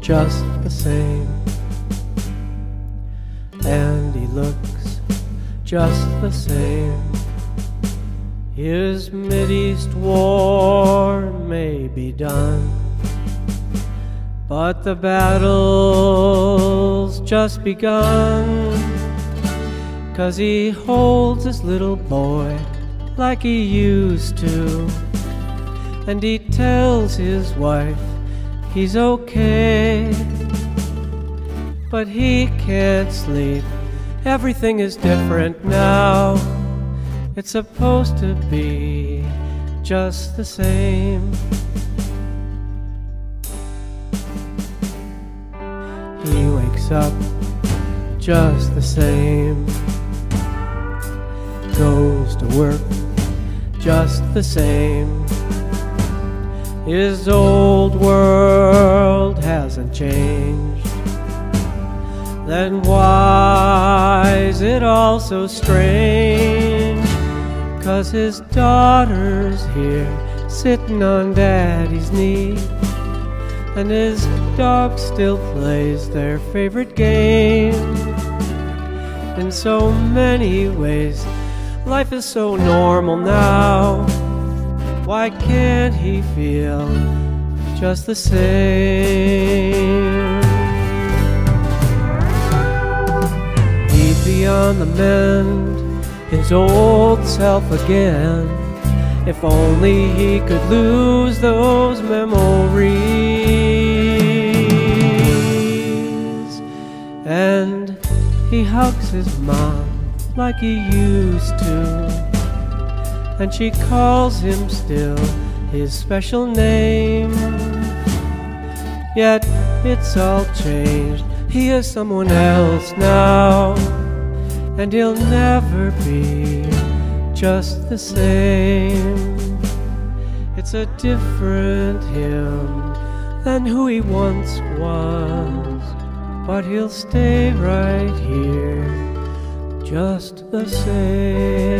just the same. And he looks just the same. His Mideast war may be done, but the battle's just begun. Cause he holds his little boy like he used to. And he tells his wife he's okay. But he can't sleep, everything is different now. It's supposed to be just the same. He wakes up just the same, goes to work just the same. His old world hasn't changed. Then why is it all so strange? Cause his daughter's here, sitting on daddy's knee. And his dog still plays their favorite game. In so many ways, life is so normal now. Why can't he feel just the same? He'd be on the mend, his old self again. If only he could lose those memories. And he hugs his mom like he used to. And she calls him still his special name. Yet it's all changed. He is someone else now. And he'll never be just the same. It's a different him than who he once was. But he'll stay right here just the same.